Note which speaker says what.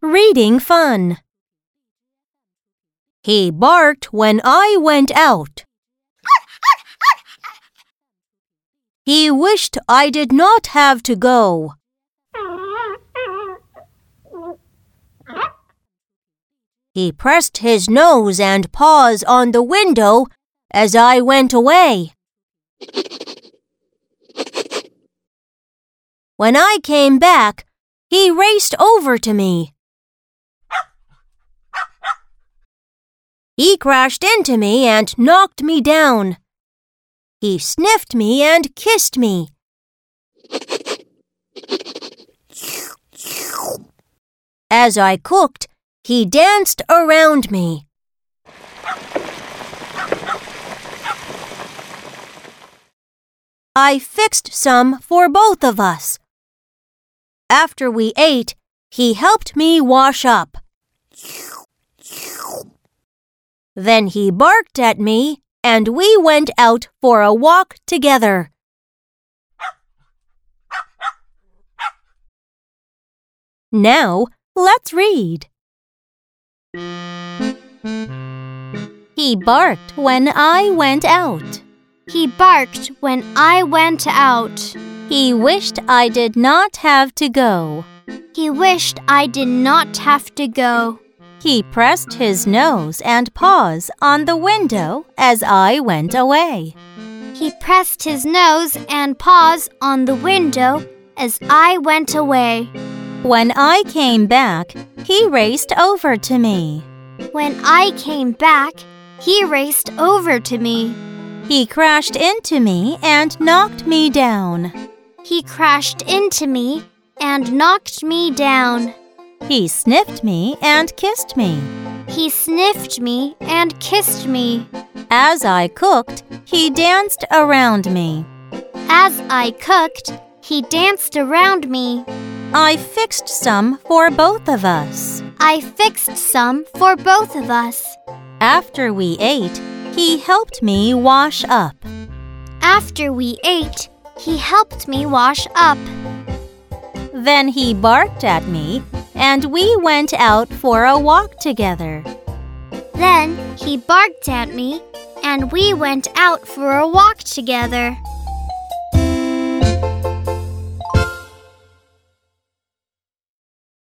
Speaker 1: Reading fun. He barked when I went out. He wished I did not have to go. He pressed his nose and paws on the window as I went away. When I came back, he raced over to me. He crashed into me and knocked me down. He sniffed me and kissed me. As I cooked, he danced around me. I fixed some for both of us. After we ate, he helped me wash up. Then he barked at me, and we went out for a walk together. Now, let's read. He barked when I went out.
Speaker 2: He barked when I went out.
Speaker 1: He wished I did not have to go.
Speaker 2: He wished I did not have to go.
Speaker 1: He pressed his nose and paws on the window as I went away.
Speaker 2: He pressed his nose and paws on the window as I went away.
Speaker 1: When I came back, he raced over to me.
Speaker 2: When I came back, he raced over to me.
Speaker 1: He crashed into me and knocked me down.
Speaker 2: He crashed into me and knocked me down.
Speaker 1: He sniffed me and kissed me.
Speaker 2: He sniffed me and kissed me.
Speaker 1: As I cooked, he danced around me.
Speaker 2: As I cooked, he danced around me.
Speaker 1: I fixed some for both of us.
Speaker 2: I fixed some for both of us.
Speaker 1: After we ate, he helped me wash up.
Speaker 2: After we ate, he helped me wash up.
Speaker 1: Then he barked at me, and we went out for a walk together.
Speaker 2: Then he barked at me, and we went out for a walk together.